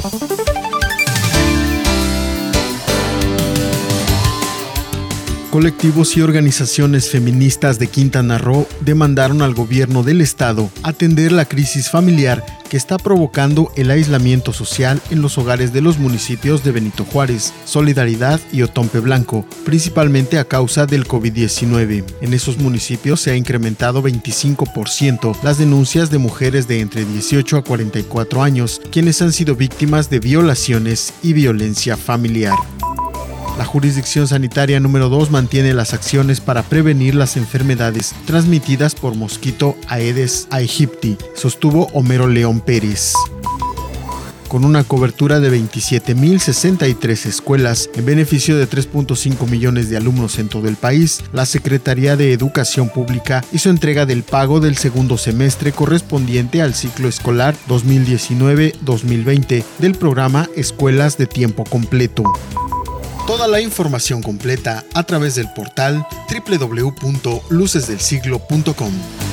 フフフ。Colectivos y organizaciones feministas de Quintana Roo demandaron al gobierno del estado atender la crisis familiar que está provocando el aislamiento social en los hogares de los municipios de Benito Juárez, Solidaridad y Otompe Blanco, principalmente a causa del COVID-19. En esos municipios se ha incrementado 25% las denuncias de mujeres de entre 18 a 44 años, quienes han sido víctimas de violaciones y violencia familiar. La jurisdicción sanitaria número 2 mantiene las acciones para prevenir las enfermedades transmitidas por mosquito Aedes aegypti, sostuvo Homero León Pérez con una cobertura de 27.063 escuelas en beneficio de 3.5 millones de alumnos en todo el país, la Secretaría de Educación Pública hizo entrega del pago del segundo semestre correspondiente al ciclo escolar 2019-2020 del programa Escuelas de Tiempo Completo. Toda la información completa a través del portal www.lucesdelsiglo.com.